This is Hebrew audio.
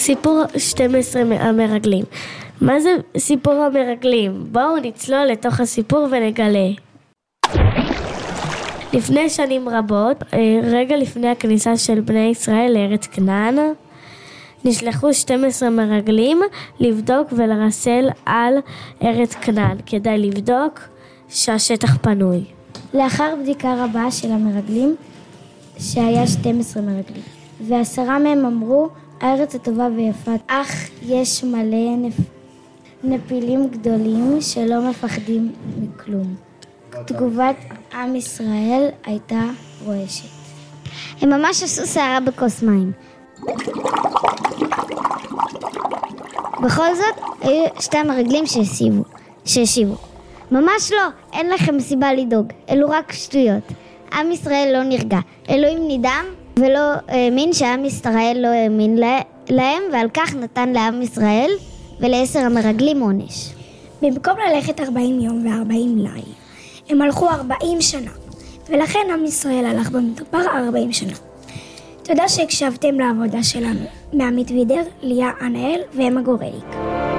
סיפור 12 המרגלים. מה זה סיפור המרגלים? בואו נצלול לתוך הסיפור ונגלה. לפני שנים רבות, אה, רגע לפני הכניסה של בני ישראל לארץ כנען, נשלחו 12 מרגלים לבדוק ולרסל על ארץ כנען, כדי לבדוק שהשטח פנוי. לאחר בדיקה רבה של המרגלים, שהיה 12 מרגלים, ועשרה מהם אמרו, הארץ הטובה ויפה, אך יש מלא נפ... נפילים גדולים שלא מפחדים מכלום. תגובת עם ישראל הייתה רועשת. הם ממש עשו סערה בכוס מים. בכל זאת, היו שתי המרגלים שהשיבו. שהשיבו. ממש לא, אין לכם סיבה לדאוג, אלו רק שטויות. עם ישראל לא נרגע. אלוהים נדהם ולא האמין שעם ישראל לא האמין להם, ועל כך נתן לעם ישראל ולעשר המרגלים עונש. במקום ללכת ארבעים יום וארבעים ליל, הם הלכו ארבעים שנה, ולכן עם ישראל הלך במדבר ארבעים שנה. תודה שהקשבתם לעבודה שלנו, מעמית וידר, ליה ענאל ואמה גורליק.